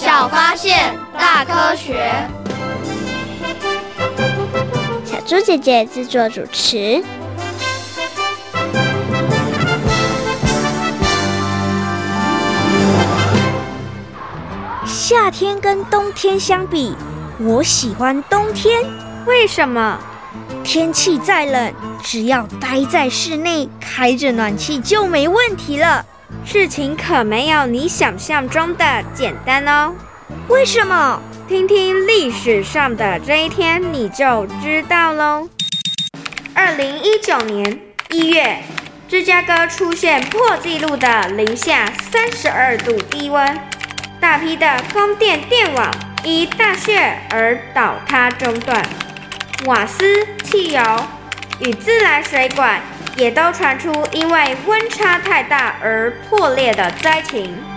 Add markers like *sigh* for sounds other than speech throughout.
小发现，大科学。小猪姐姐制作主持。夏天跟冬天相比，我喜欢冬天。为什么？天气再冷，只要待在室内，开着暖气就没问题了。事情可没有你想象中的简单哦。为什么？听听历史上的这一天，你就知道喽。二零一九年一月，芝加哥出现破纪录的零下三十二度低温，大批的供电电网因大雪而倒塌中断。瓦斯、汽油与自来水管也都传出因为温差太大而破裂的灾情。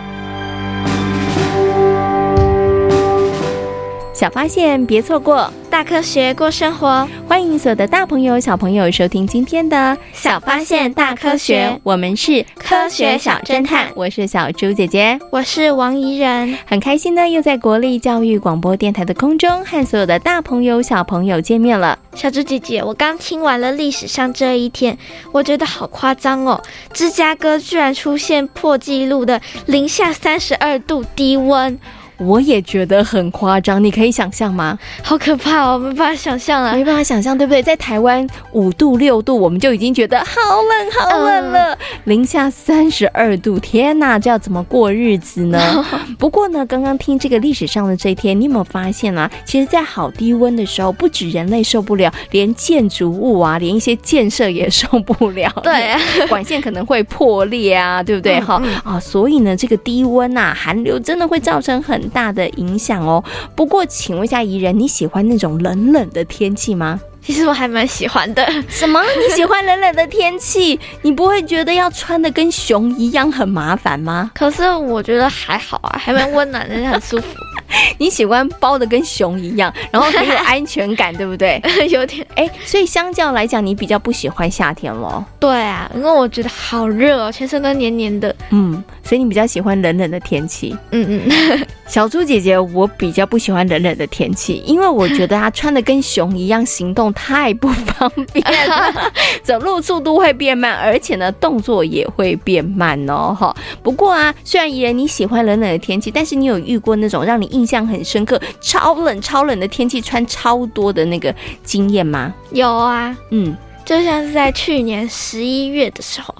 小发现，别错过。大科学过生活，欢迎所有的大朋友、小朋友收听今天的《小发现大科学》。我们是科学小侦探，我是小猪姐姐，我是王怡人。很开心呢，又在国立教育广播电台的空中和所有的大朋友、小朋友见面了。小猪姐姐，我刚听完了历史上这一天，我觉得好夸张哦！芝加哥居然出现破纪录的零下三十二度低温。我也觉得很夸张，你可以想象吗？好可怕哦，没办法想象啊，没办法想象，对不对？在台湾五度六度，我们就已经觉得好冷好冷了。嗯、零下三十二度，天哪，这要怎么过日子呢？不过呢，刚刚听这个历史上的这一天，你有没有发现啊？其实，在好低温的时候，不止人类受不了，连建筑物啊，连一些建设也受不了。对啊，管线可能会破裂啊，对不对？哈、啊，所以呢，这个低温啊，寒流真的会造成很大的影响哦。不过，请问一下怡人，你喜欢那种冷冷的天气吗？其实我还蛮喜欢的。什么？你喜欢冷冷的天气？*laughs* 你不会觉得要穿的跟熊一样很麻烦吗？可是我觉得还好啊，还蛮温暖的，很舒服。*laughs* 你喜欢包的跟熊一样，然后很有安全感，对不对？*laughs* 有点哎，所以相较来讲，你比较不喜欢夏天咯？对啊，因为我觉得好热哦，全身都黏黏的。嗯，所以你比较喜欢冷冷的天气。嗯嗯。*laughs* 小猪姐姐，我比较不喜欢冷冷的天气，因为我觉得她穿的跟熊一样，行动太不方便了，走路速度会变慢，而且呢，动作也会变慢哦。哈，不过啊，虽然怡人你喜欢冷冷的天气，但是你有遇过那种让你印象很深刻、超冷超冷的天气，穿超多的那个经验吗？有啊，嗯，就像是在去年十一月的时候，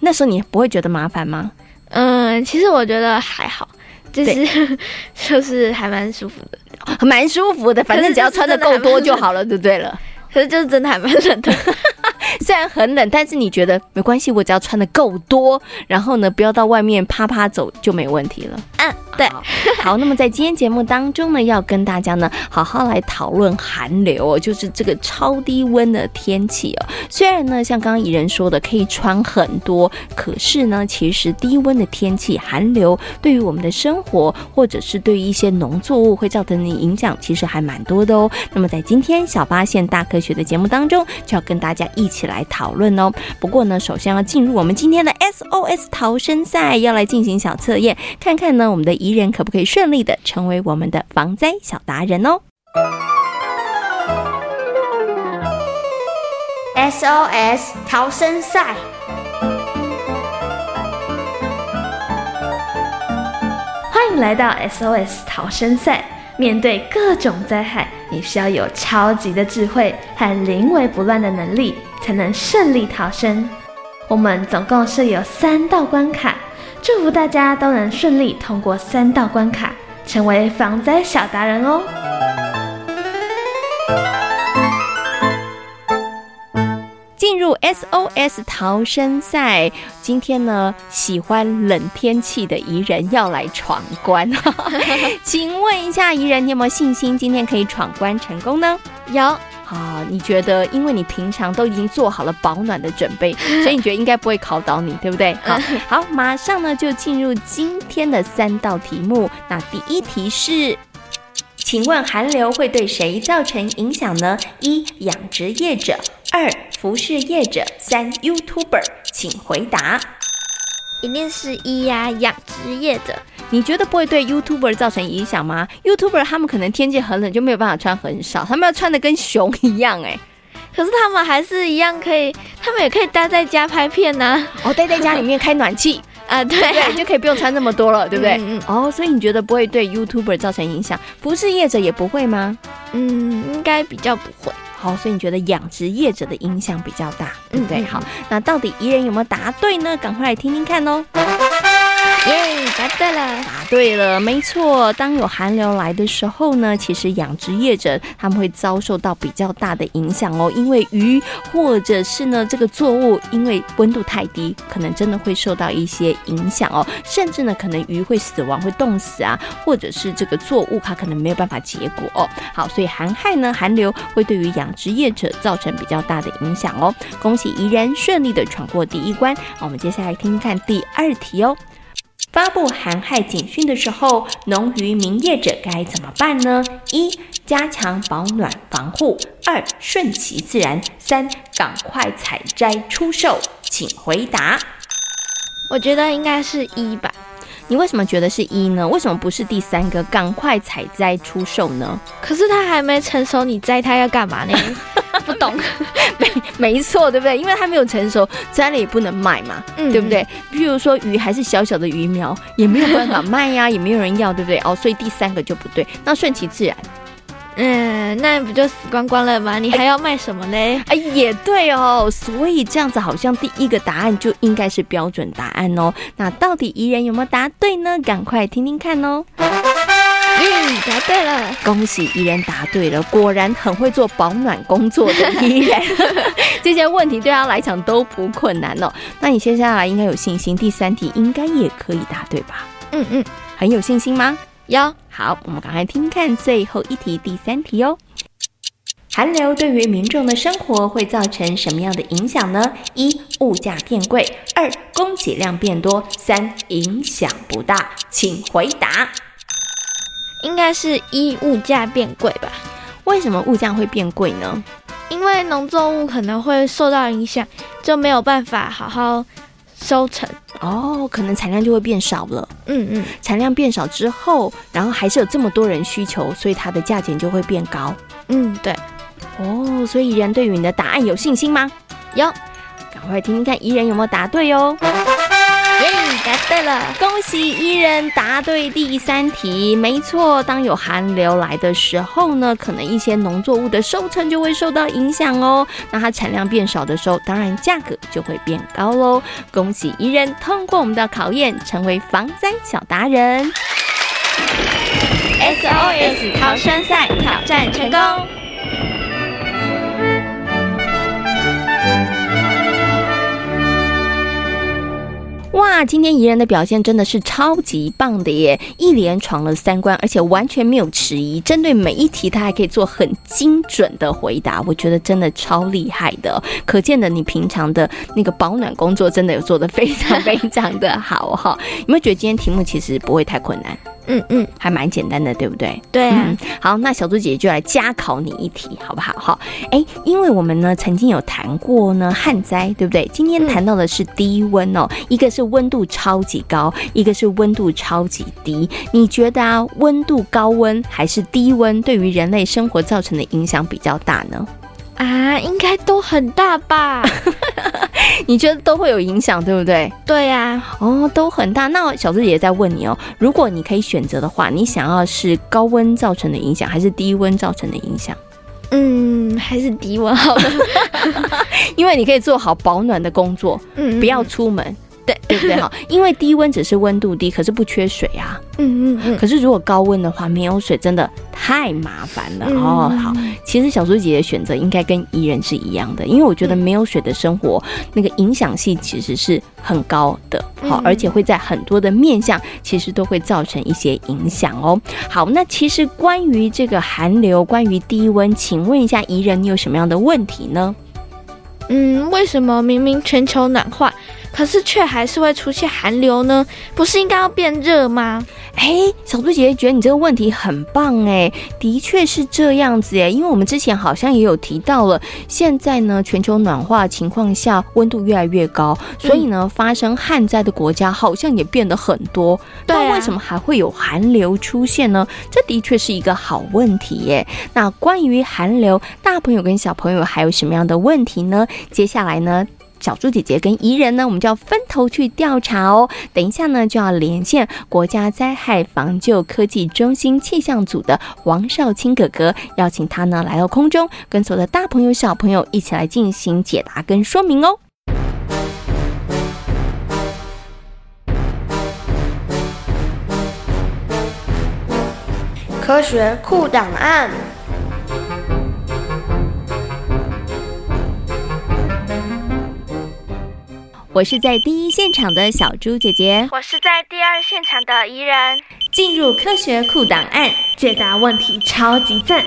那时候你不会觉得麻烦吗？嗯，其实我觉得还好。就是 *laughs* 就是还蛮舒服的，蛮舒服的，反正只要穿的够多就好了，就对了。可是就是真的还蛮冷的。*laughs* *laughs* 虽然很冷，但是你觉得没关系，我只要穿的够多，然后呢，不要到外面啪啪走就没问题了。嗯，对。*laughs* 好，那么在今天节目当中呢，要跟大家呢好好来讨论寒流哦，就是这个超低温的天气哦。虽然呢，像刚刚怡人说的，可以穿很多，可是呢，其实低温的天气寒流对于我们的生活，或者是对于一些农作物会造成的影响，其实还蛮多的哦。那么在今天小八线大科学的节目当中，就要跟大家一起。来讨论哦。不过呢，首先要进入我们今天的 SOS 逃生赛，要来进行小测验，看看呢我们的怡人可不可以顺利的成为我们的防灾小达人哦。SOS 逃生赛，欢迎来到 SOS 逃生赛。面对各种灾害，你需要有超级的智慧和临危不乱的能力，才能顺利逃生。我们总共设有三道关卡，祝福大家都能顺利通过三道关卡，成为防灾小达人哦。进入入 SOS 逃生赛。今天呢，喜欢冷天气的怡人要来闯关。*laughs* 请问一下，怡人，你有没有信心今天可以闯关成功呢？有。啊，你觉得，因为你平常都已经做好了保暖的准备，*laughs* 所以你觉得应该不会考倒你，对不对？好，*laughs* 好，马上呢就进入今天的三道题目。那第一题是，请问寒流会对谁造成影响呢？一、养殖业者；二、服饰业者；三、YouTuber。请回答。一定是一呀，养殖业者。你觉得不会对 YouTuber 造成影响吗？YouTuber 他们可能天气很冷，就没有办法穿很少，他们要穿的跟熊一样哎。可是他们还是一样可以，他们也可以待在家拍片呐、啊。哦，待在家里面开暖气 *laughs* 啊，对，对，就可以不用穿那么多了，*laughs* 对不对？嗯嗯。哦，所以你觉得不会对 YouTuber 造成影响？服饰业者也不会吗？嗯，应该比较不会。好，所以你觉得养殖业者的影响比较大，对不对？嗯、好，那到底宜人有没有答对呢？赶快来听听看哦。耶，答对了！答对了，没错。当有寒流来的时候呢，其实养殖业者他们会遭受到比较大的影响哦，因为鱼或者是呢这个作物，因为温度太低，可能真的会受到一些影响哦，甚至呢可能鱼会死亡，会冻死啊，或者是这个作物它可能没有办法结果哦。好，所以寒害呢，寒流会对于养殖业者造成比较大的影响哦。恭喜怡然顺利的闯过第一关，我们接下来听听看第二题哦。发布寒害警讯的时候，农渔民业者该怎么办呢？一、加强保暖防护；二、顺其自然；三、赶快采摘出售。请回答。我觉得应该是一吧。你为什么觉得是一呢？为什么不是第三个赶快采摘出售呢？可是它还没成熟，你摘它要干嘛呢？*laughs* 不懂，*laughs* *laughs* 没没错，对不对？因为它没有成熟，摘了也不能卖嘛，嗯、对不对？譬如说鱼还是小小的鱼苗，也没有办法卖呀、啊，也没有人要，对不对？哦，*laughs* 所以第三个就不对。那顺其自然，嗯，那不就死光光了吗？你还要卖什么呢？哎，哎，也对哦。所以这样子好像第一个答案就应该是标准答案哦。那到底怡人有没有答对呢？赶快听听看哦。嗯，答对了，恭喜宜人答对了，果然很会做保暖工作的宜人，*laughs* 这些问题对他来讲都不困难哦。那你接下来应该有信心，第三题应该也可以答对吧？嗯嗯，很有信心吗？有。好，我们赶快听看最后一题，第三题哦。寒流对于民众的生活会造成什么样的影响呢？一、物价变贵；二、供给量变多；三、影响不大。请回答。应该是一物价变贵吧？为什么物价会变贵呢？因为农作物可能会受到影响，就没有办法好好收成哦，可能产量就会变少了。嗯嗯，产量变少之后，然后还是有这么多人需求，所以它的价钱就会变高。嗯，对。哦，所以怡人对于你的答案有信心吗？有，赶快听听看，怡人有没有答对哦。对了！恭喜伊人答对第三题。没错，当有寒流来的时候呢，可能一些农作物的收成就会受到影响哦。那它产量变少的时候，当然价格就会变高喽。恭喜伊人通过我们的考验，成为防灾小达人。SOS 逃生赛挑战成功。哇，今天怡人的表现真的是超级棒的耶！一连闯了三关，而且完全没有迟疑，针对每一题他还可以做很精准的回答，我觉得真的超厉害的。可见的你平常的那个保暖工作真的有做得非常非常的好哈！有没有觉得今天题目其实不会太困难？嗯嗯，还蛮简单的，对不对？对啊。嗯、好，那小猪姐姐就来加考你一题，好不好？好，哎，因为我们呢曾经有谈过呢旱灾，对不对？今天谈到的是低温哦，嗯、一个是温度超级高，一个是温度超级低。你觉得啊，温度高温还是低温对于人类生活造成的影响比较大呢？啊，应该都很大吧？*laughs* 你觉得都会有影响，对不对？对呀、啊，哦，都很大。那小猪姐姐在问你哦，如果你可以选择的话，你想要是高温造成的影响，还是低温造成的影响？嗯，还是低温好了，*laughs* 因为你可以做好保暖的工作，嗯，不要出门，对，*laughs* 对不对？哈，*laughs* 因为低温只是温度低，可是不缺水啊。嗯嗯嗯。可是如果高温的话，没有水真的太麻烦了、嗯、哦。好，其实小苏姐姐选择应该跟怡人是一样的，因为我觉得没有水的生活，嗯、那个影响性其实是很高的。好，而且会在很多的面相，其实都会造成一些影响哦。好，那其实关于这个寒流，关于低温，请问一下怡人，你有什么样的问题呢？嗯，为什么明明全球暖化，可是却还是会出现寒流呢？不是应该要变热吗？哎，小猪姐姐觉得你这个问题很棒哎，的确是这样子哎，因为我们之前好像也有提到了，现在呢全球暖化情况下，温度越来越高，所以呢发生旱灾的国家好像也变得很多。对为什么还会有寒流出现呢？这的确是一个好问题耶。那关于寒流，大朋友跟小朋友还有什么样的问题呢？接下来呢，小猪姐姐跟怡人呢，我们就要分头去调查哦。等一下呢，就要连线国家灾害防救科技中心气象组的王少卿哥哥，邀请他呢来到空中，跟所有的大朋友小朋友一起来进行解答跟说明哦。科学酷档案。我是在第一现场的小猪姐姐，我是在第二现场的怡人。进入科学库档案，解答问题超级赞。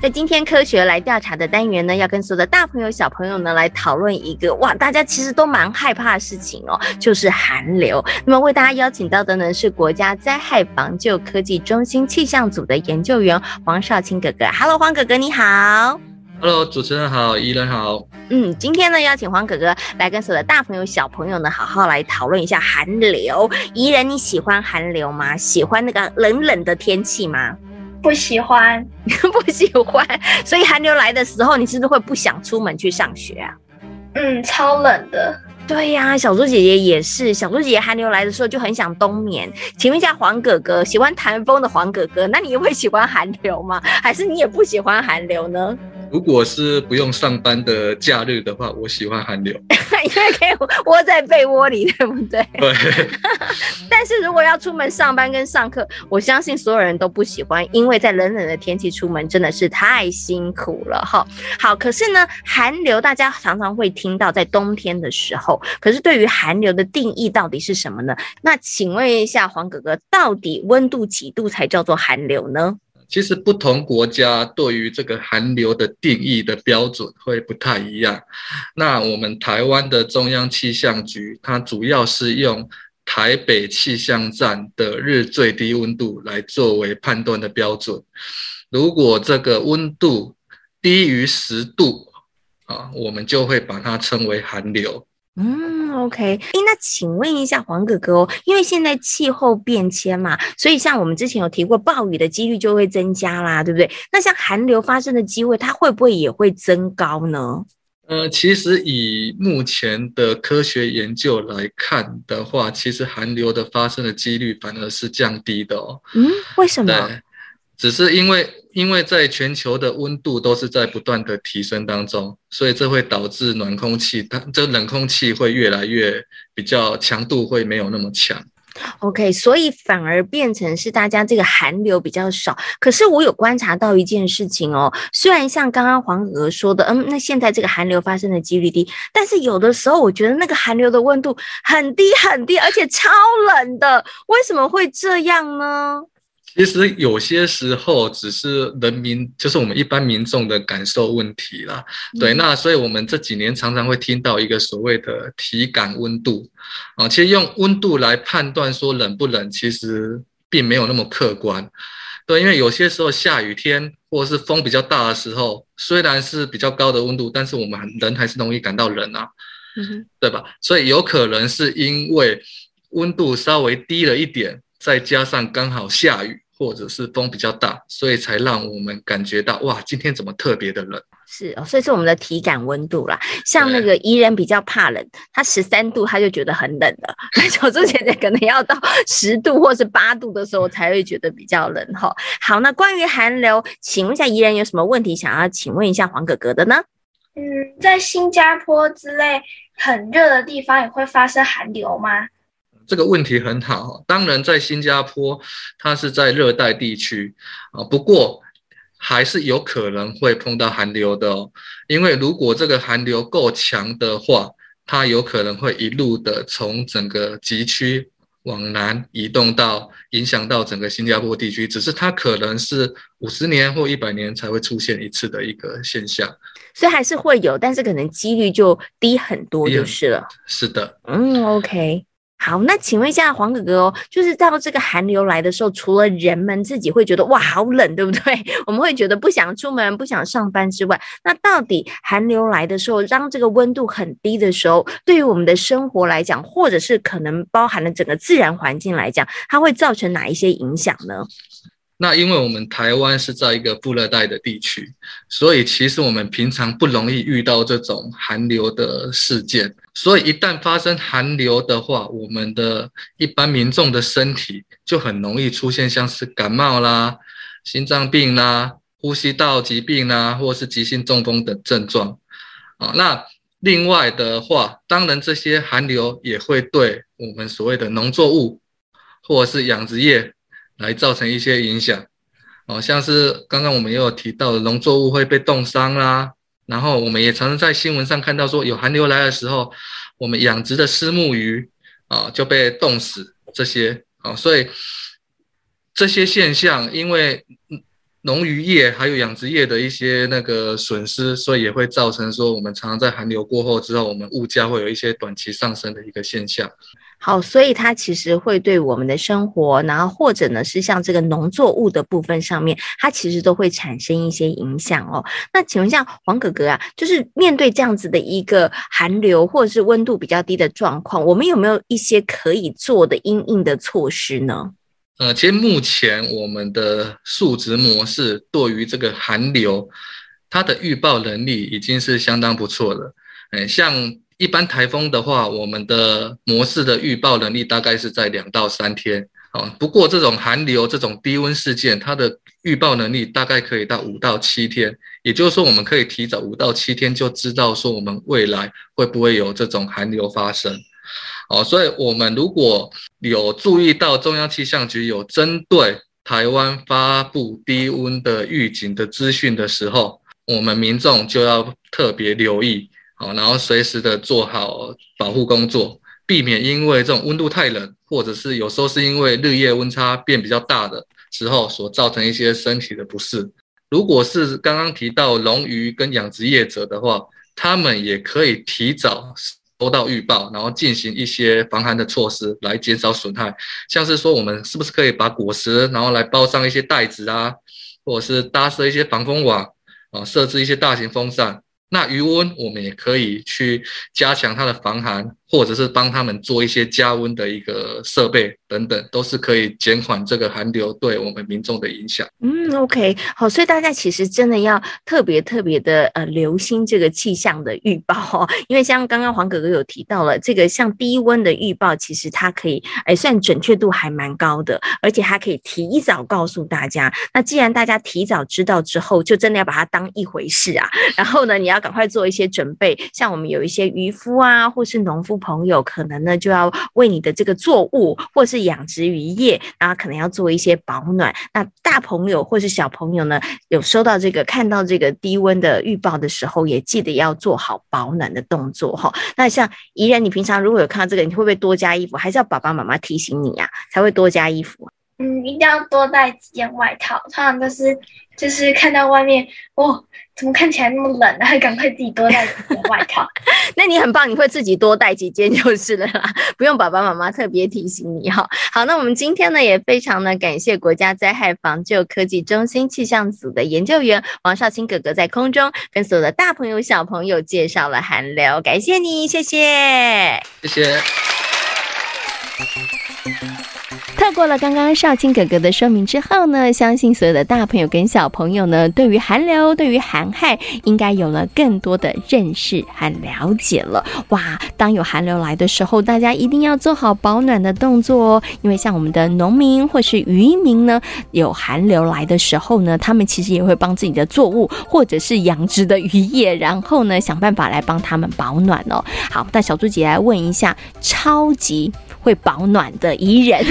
在今天科学来调查的单元呢，要跟所有的大朋友小朋友呢来讨论一个哇，大家其实都蛮害怕的事情哦，就是寒流。那么为大家邀请到的呢是国家灾害防救科技中心气象组的研究员黄少卿哥哥。Hello，黄哥哥你好。Hello，主持人好，怡人好。嗯，今天呢，邀请黄哥哥来跟所有的大朋友小朋友呢，好好来讨论一下寒流。怡人，你喜欢寒流吗？喜欢那个冷冷的天气吗？不喜欢，*laughs* 不喜欢。所以寒流来的时候，你是不是会不想出门去上学啊？嗯，超冷的。对呀、啊，小猪姐姐也是。小猪姐姐寒流来的时候就很想冬眠。请问一下，黄哥哥喜欢台风的黄哥哥，那你会喜欢寒流吗？还是你也不喜欢寒流呢？如果是不用上班的假日的话，我喜欢寒流，*laughs* 因为可以窝在被窝里，对不对？*laughs* 对。*laughs* 但是如果要出门上班跟上课，我相信所有人都不喜欢，因为在冷冷的天气出门真的是太辛苦了哈。好，可是呢，寒流大家常常会听到在冬天的时候，可是对于寒流的定义到底是什么呢？那请问一下黄哥哥，到底温度几度才叫做寒流呢？其实不同国家对于这个寒流的定义的标准会不太一样。那我们台湾的中央气象局，它主要是用台北气象站的日最低温度来作为判断的标准。如果这个温度低于十度，啊，我们就会把它称为寒流。嗯，OK，诶，那请问一下黄哥哥哦，因为现在气候变迁嘛，所以像我们之前有提过，暴雨的几率就会增加啦，对不对？那像寒流发生的机会，它会不会也会增高呢？呃，其实以目前的科学研究来看的话，其实寒流的发生的几率反而是降低的哦。嗯，为什么？只是因为。因为在全球的温度都是在不断的提升当中，所以这会导致暖空气，它这冷空气会越来越比较强度会没有那么强。OK，所以反而变成是大家这个寒流比较少。可是我有观察到一件事情哦，虽然像刚刚黄娥说的，嗯，那现在这个寒流发生的几率低，但是有的时候我觉得那个寒流的温度很低很低，而且超冷的，为什么会这样呢？其实有些时候只是人民，就是我们一般民众的感受问题啦。对，那所以我们这几年常常会听到一个所谓的体感温度啊，其实用温度来判断说冷不冷，其实并没有那么客观。对，因为有些时候下雨天或者是风比较大的时候，虽然是比较高的温度，但是我们人还是容易感到冷啊，嗯对吧？所以有可能是因为温度稍微低了一点，再加上刚好下雨。或者是风比较大，所以才让我们感觉到哇，今天怎么特别的冷？是哦，所以是我们的体感温度啦。像那个宜人比较怕冷，他十三度他就觉得很冷了。*laughs* 小猪姐姐可能要到十度或是八度的时候才会觉得比较冷哈。好，那关于寒流，请问一下宜人有什么问题想要请问一下黄哥哥的呢？嗯，在新加坡之类很热的地方也会发生寒流吗？这个问题很好。当然，在新加坡，它是在热带地区啊，不过还是有可能会碰到寒流的哦。因为如果这个寒流够强的话，它有可能会一路的从整个极区往南移动到，影响到整个新加坡地区。只是它可能是五十年或一百年才会出现一次的一个现象。所以还是会有，但是可能几率就低很多，就是了。是的，嗯，OK。好，那请问一下黄哥哥哦，就是到这个寒流来的时候，除了人们自己会觉得哇好冷，对不对？*laughs* 我们会觉得不想出门、不想上班之外，那到底寒流来的时候，让这个温度很低的时候，对于我们的生活来讲，或者是可能包含了整个自然环境来讲，它会造成哪一些影响呢？那因为我们台湾是在一个副热带的地区，所以其实我们平常不容易遇到这种寒流的事件。所以一旦发生寒流的话，我们的一般民众的身体就很容易出现像是感冒啦、心脏病啦、呼吸道疾病啦，或是急性中风等症状。啊，那另外的话，当然这些寒流也会对我们所谓的农作物或者是养殖业。来造成一些影响，哦，像是刚刚我们也有提到的，农作物会被冻伤啦，然后我们也常常在新闻上看到说，有寒流来的时候，我们养殖的虱目鱼啊就被冻死，这些啊，所以这些现象，因为农渔业还有养殖业的一些那个损失，所以也会造成说，我们常常在寒流过后之后，我们物价会有一些短期上升的一个现象。好，所以它其实会对我们的生活，然后或者呢是像这个农作物的部分上面，它其实都会产生一些影响哦。那请问一下黄哥哥啊，就是面对这样子的一个寒流或者是温度比较低的状况，我们有没有一些可以做的因应的措施呢？呃，其实目前我们的数值模式对于这个寒流，它的预报能力已经是相当不错了。嗯，像。一般台风的话，我们的模式的预报能力大概是在两到三天啊。不过这种寒流、这种低温事件，它的预报能力大概可以到五到七天。也就是说，我们可以提早五到七天就知道说我们未来会不会有这种寒流发生。哦，所以我们如果有注意到中央气象局有针对台湾发布低温的预警的资讯的时候，我们民众就要特别留意。哦，然后随时的做好保护工作，避免因为这种温度太冷，或者是有时候是因为日夜温差变比较大的时候所造成一些身体的不适。如果是刚刚提到龙鱼跟养殖业者的话，他们也可以提早收到预报，然后进行一些防寒的措施来减少损害。像是说，我们是不是可以把果实然后来包上一些袋子啊，或者是搭设一些防风网啊，设置一些大型风扇。那余温，我们也可以去加强它的防寒，或者是帮他们做一些加温的一个设备等等，都是可以减缓这个寒流对我们民众的影响。嗯，OK，好，所以大家其实真的要特别特别的呃留心这个气象的预报哦，因为像刚刚黄哥哥有提到了这个像低温的预报，其实它可以哎算准确度还蛮高的，而且它可以提早告诉大家。那既然大家提早知道之后，就真的要把它当一回事啊。然后呢，你要赶快做一些准备，像我们有一些渔夫啊，或是农夫朋友，可能呢就要为你的这个作物或是养殖渔业，然后可能要做一些保暖。那大朋友或是小朋友呢，有收到这个看到这个低温的预报的时候，也记得要做好保暖的动作哈。那像怡然，你平常如果有看到这个，你会不会多加衣服？还是要爸爸妈妈提醒你呀、才会多加衣服？嗯，一定要多带几件外套，通常都是就是看到外面，哦，怎么看起来那么冷，然后赶快自己多带几件外套。*laughs* 那你很棒，你会自己多带几件就是了啦，*laughs* 不用爸爸妈妈特别提醒你哈。好，那我们今天呢也非常的感谢国家灾害防救科技中心气象组的研究员王少卿哥哥在空中跟所有的大朋友小朋友介绍了寒流，感谢你，谢谢，谢谢。透过了刚刚少卿哥哥的说明之后呢，相信所有的大朋友跟小朋友呢，对于寒流、对于寒害，应该有了更多的认识和了解了。哇，当有寒流来的时候，大家一定要做好保暖的动作哦。因为像我们的农民或是渔民呢，有寒流来的时候呢，他们其实也会帮自己的作物或者是养殖的渔业，然后呢，想办法来帮他们保暖哦。好，那小猪姐来问一下，超级会保暖的宜人。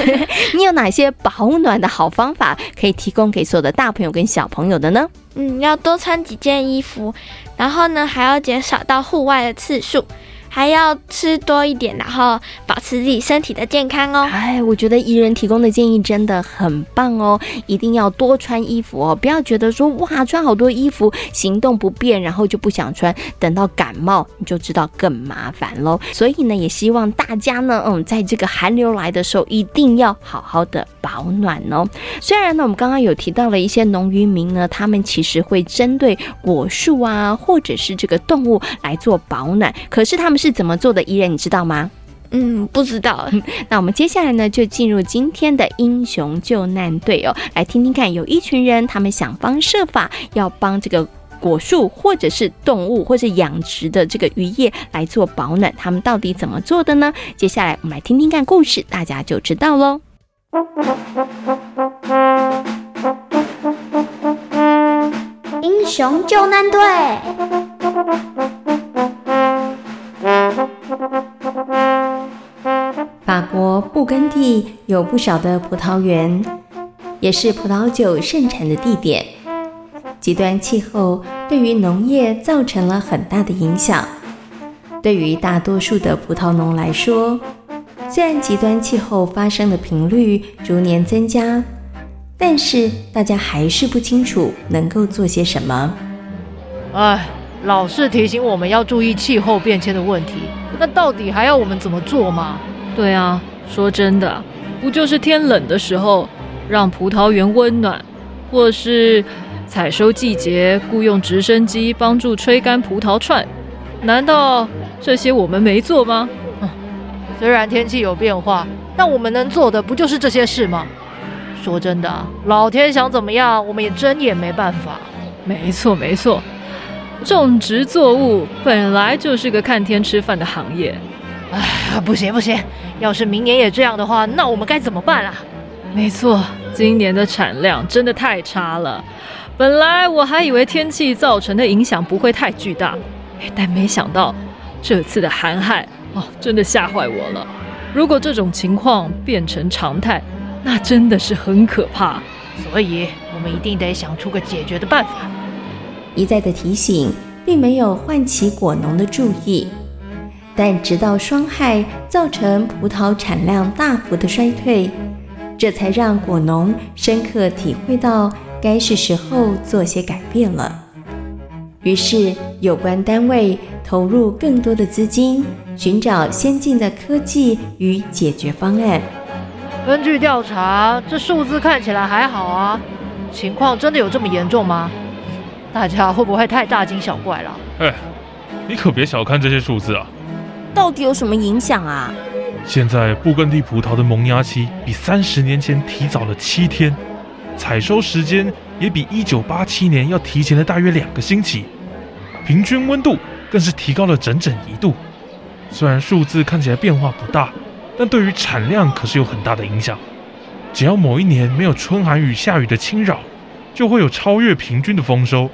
你有哪些保暖的好方法可以提供给所有的大朋友跟小朋友的呢？嗯，要多穿几件衣服，然后呢，还要减少到户外的次数。还要吃多一点，然后保持自己身体的健康哦。哎，我觉得宜人提供的建议真的很棒哦，一定要多穿衣服哦，不要觉得说哇，穿好多衣服行动不便，然后就不想穿，等到感冒你就知道更麻烦喽。所以呢，也希望大家呢，嗯，在这个寒流来的时候，一定要好好的保暖哦。虽然呢，我们刚刚有提到了一些农渔民呢，他们其实会针对果树啊，或者是这个动物来做保暖，可是他们。是怎么做的？宜人，你知道吗？嗯，不知道。*laughs* 那我们接下来呢，就进入今天的英雄救难队哦，来听听看，有一群人，他们想方设法要帮这个果树，或者是动物，或者是养殖的这个渔业来做保暖，他们到底怎么做的呢？接下来我们来听听看故事，大家就知道喽。英雄救难队。法国布根地有不少的葡萄园，也是葡萄酒盛产的地点。极端气候对于农业造成了很大的影响。对于大多数的葡萄农来说，虽然极端气候发生的频率逐年增加，但是大家还是不清楚能够做些什么。哎。老是提醒我们要注意气候变迁的问题，那到底还要我们怎么做吗？对啊，说真的，不就是天冷的时候让葡萄园温暖，或是采收季节雇用直升机帮助吹干葡萄串？难道这些我们没做吗？嗯，虽然天气有变化，但我们能做的不就是这些事吗？说真的，老天想怎么样，我们也真也没办法。没错，没错。种植作物本来就是个看天吃饭的行业，哎，不行不行，要是明年也这样的话，那我们该怎么办啊？没错，今年的产量真的太差了。本来我还以为天气造成的影响不会太巨大，但没想到这次的寒害哦，真的吓坏我了。如果这种情况变成常态，那真的是很可怕。所以我们一定得想出个解决的办法。一再的提醒，并没有唤起果农的注意，但直到霜害造成葡萄产量大幅的衰退，这才让果农深刻体会到该是时候做些改变了。于是，有关单位投入更多的资金，寻找先进的科技与解决方案。根据调查，这数字看起来还好啊，情况真的有这么严重吗？大家会不会太大惊小怪了？哎，你可别小看这些数字啊！到底有什么影响啊？现在布根地葡萄的萌芽期比三十年前提早了七天，采收时间也比一九八七年要提前了大约两个星期，平均温度更是提高了整整一度。虽然数字看起来变化不大，但对于产量可是有很大的影响。只要某一年没有春寒与下雨的侵扰，就会有超越平均的丰收。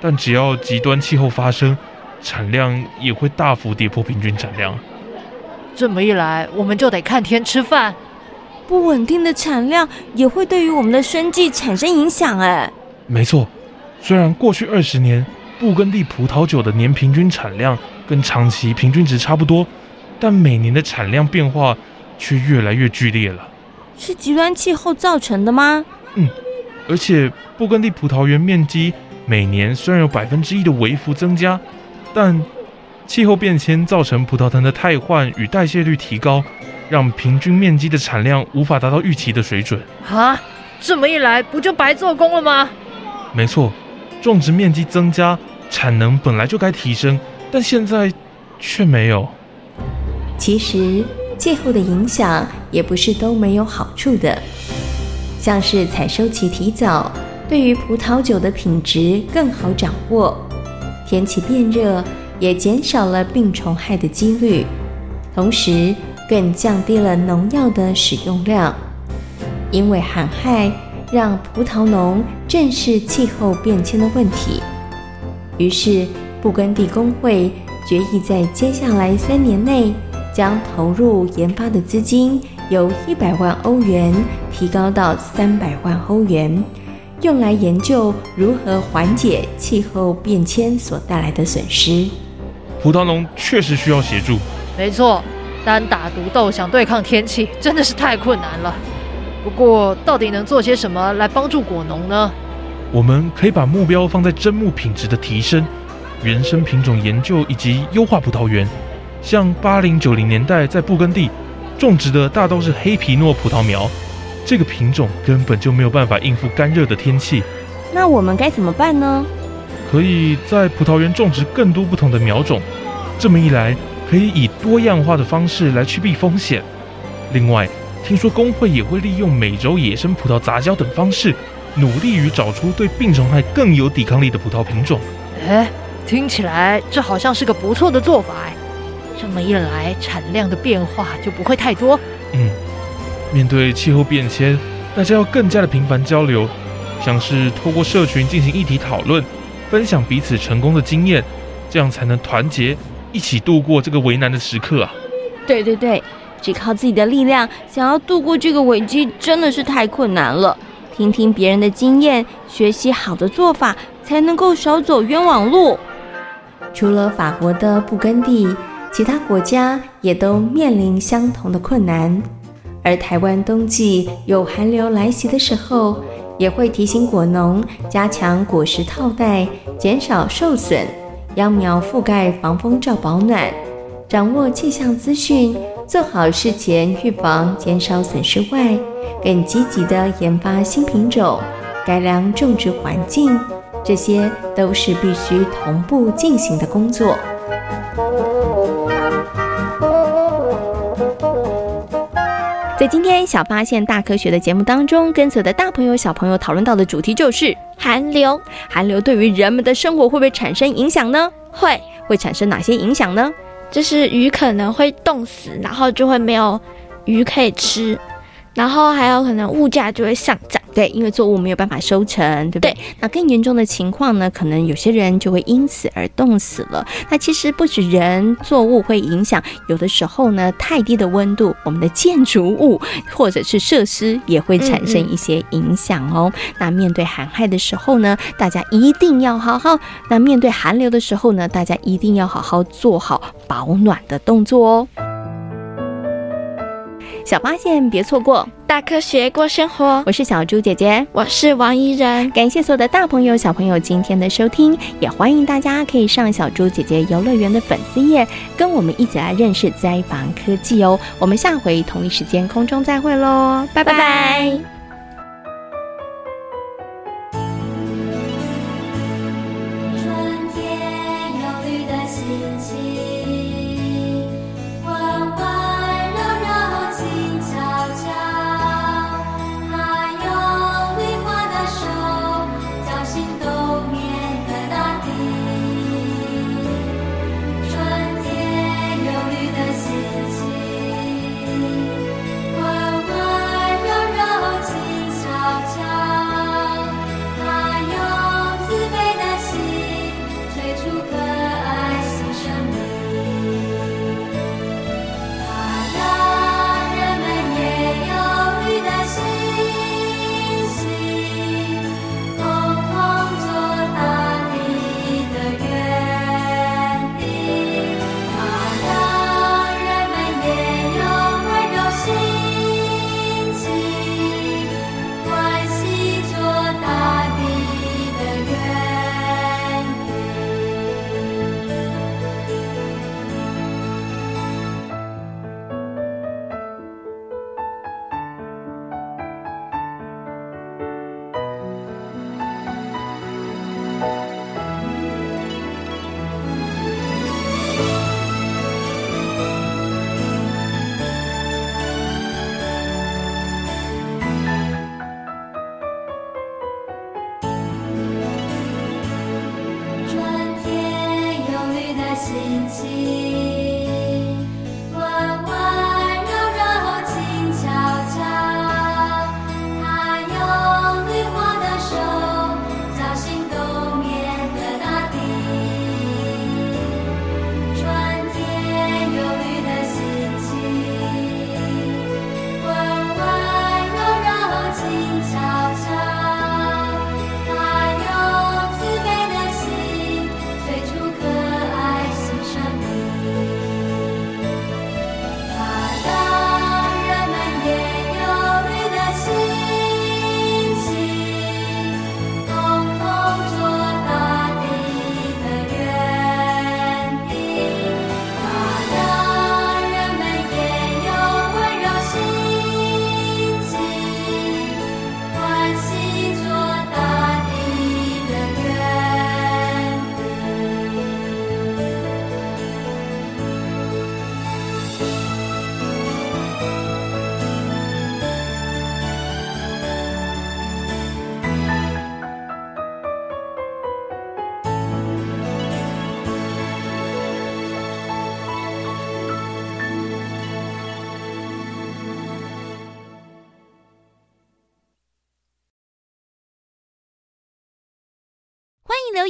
但只要极端气候发生，产量也会大幅跌破平均产量。这么一来，我们就得看天吃饭。不稳定的产量也会对于我们的生计产生影响。哎，没错。虽然过去二十年布根地葡萄酒的年平均产量跟长期平均值差不多，但每年的产量变化却越来越剧烈了。是极端气候造成的吗？嗯，而且布根地葡萄园面积。每年虽然有百分之一的微幅增加，但气候变迁造成葡萄藤的汰换与代谢率提高，让平均面积的产量无法达到预期的水准。啊，这么一来不就白做工了吗？没错，种植面积增加，产能本来就该提升，但现在却没有。其实气候的影响也不是都没有好处的。像是采收期提早，对于葡萄酒的品质更好掌握；天气变热，也减少了病虫害的几率，同时更降低了农药的使用量。因为寒害，让葡萄农正视气候变迁的问题，于是布根地工会决议在接下来三年内，将投入研发的资金由一百万欧元提高到三百万欧元，用来研究如何缓解气候变迁所带来的损失。葡萄农确实需要协助，没错，单打独斗想对抗天气真的是太困难了。不过，到底能做些什么来帮助果农呢？我们可以把目标放在砧木品质的提升、原生品种研究以及优化葡萄园。像八零九零年代在布根地种植的大都是黑皮诺葡萄苗，这个品种根本就没有办法应付干热的天气。那我们该怎么办呢？可以在葡萄园种植更多不同的苗种，这么一来，可以以多样化的方式来趋避风险。另外，听说工会也会利用美洲野生葡萄杂交等方式，努力于找出对病虫害更有抵抗力的葡萄品种。哎，听起来这好像是个不错的做法哎。这么一来，产量的变化就不会太多。嗯，面对气候变迁，大家要更加的频繁交流，像是透过社群进行议题讨论。分享彼此成功的经验，这样才能团结一起度过这个为难的时刻啊！对对对，只靠自己的力量想要度过这个危机，真的是太困难了。听听别人的经验，学习好的做法，才能够少走冤枉路。除了法国的布根地，其他国家也都面临相同的困难。而台湾冬季有寒流来袭的时候，也会提醒果农加强果实套袋，减少受损；秧苗覆盖防风罩保暖，掌握气象资讯，做好事前预防，减少损失外，更积极的研发新品种，改良种植环境，这些都是必须同步进行的工作。在今天小发现大科学的节目当中，跟所有的大朋友小朋友讨论到的主题就是寒流。寒流对于人们的生活会不会产生影响呢？会，会产生哪些影响呢？就是鱼可能会冻死，然后就会没有鱼可以吃，然后还有可能物价就会上涨。对，因为作物没有办法收成，对不对？对。那更严重的情况呢，可能有些人就会因此而冻死了。那其实不止人，作物会影响，有的时候呢，太低的温度，我们的建筑物或者是设施也会产生一些影响哦。嗯嗯。那面对寒害的时候呢，大家一定要好好；那面对寒流的时候呢，大家一定要好好做好保暖的动作哦。小发现，别错过大科学过生活。我是小猪姐姐，我是王怡人。感谢所有的大朋友、小朋友今天的收听，也欢迎大家可以上小猪姐姐游乐园的粉丝页，跟我们一起来认识灾防科技哦。我们下回同一时间空中再会喽，拜拜。拜拜。